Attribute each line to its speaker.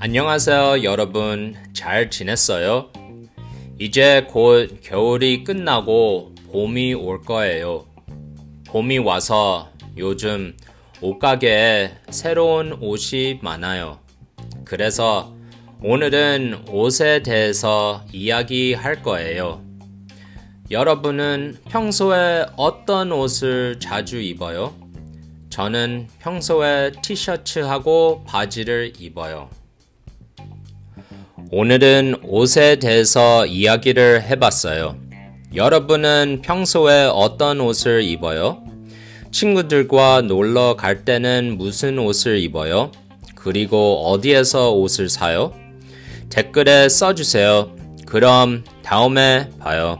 Speaker 1: 안녕하세요, 여러분. 잘 지냈어요? 이제 곧 겨울이 끝나고 봄이 올 거예요. 봄이 와서 요즘 옷가게에 새로운 옷이 많아요. 그래서 오늘은 옷에 대해서 이야기할 거예요. 여러분은 평소에 어떤 옷을 자주 입어요? 저는 평소에 티셔츠하고 바지를 입어요. 오늘은 옷에 대해서 이야기를 해봤어요. 여러분은 평소에 어떤 옷을 입어요? 친구들과 놀러 갈 때는 무슨 옷을 입어요? 그리고 어디에서 옷을 사요? 댓글에 써주세요. 그럼 다음에 봐요.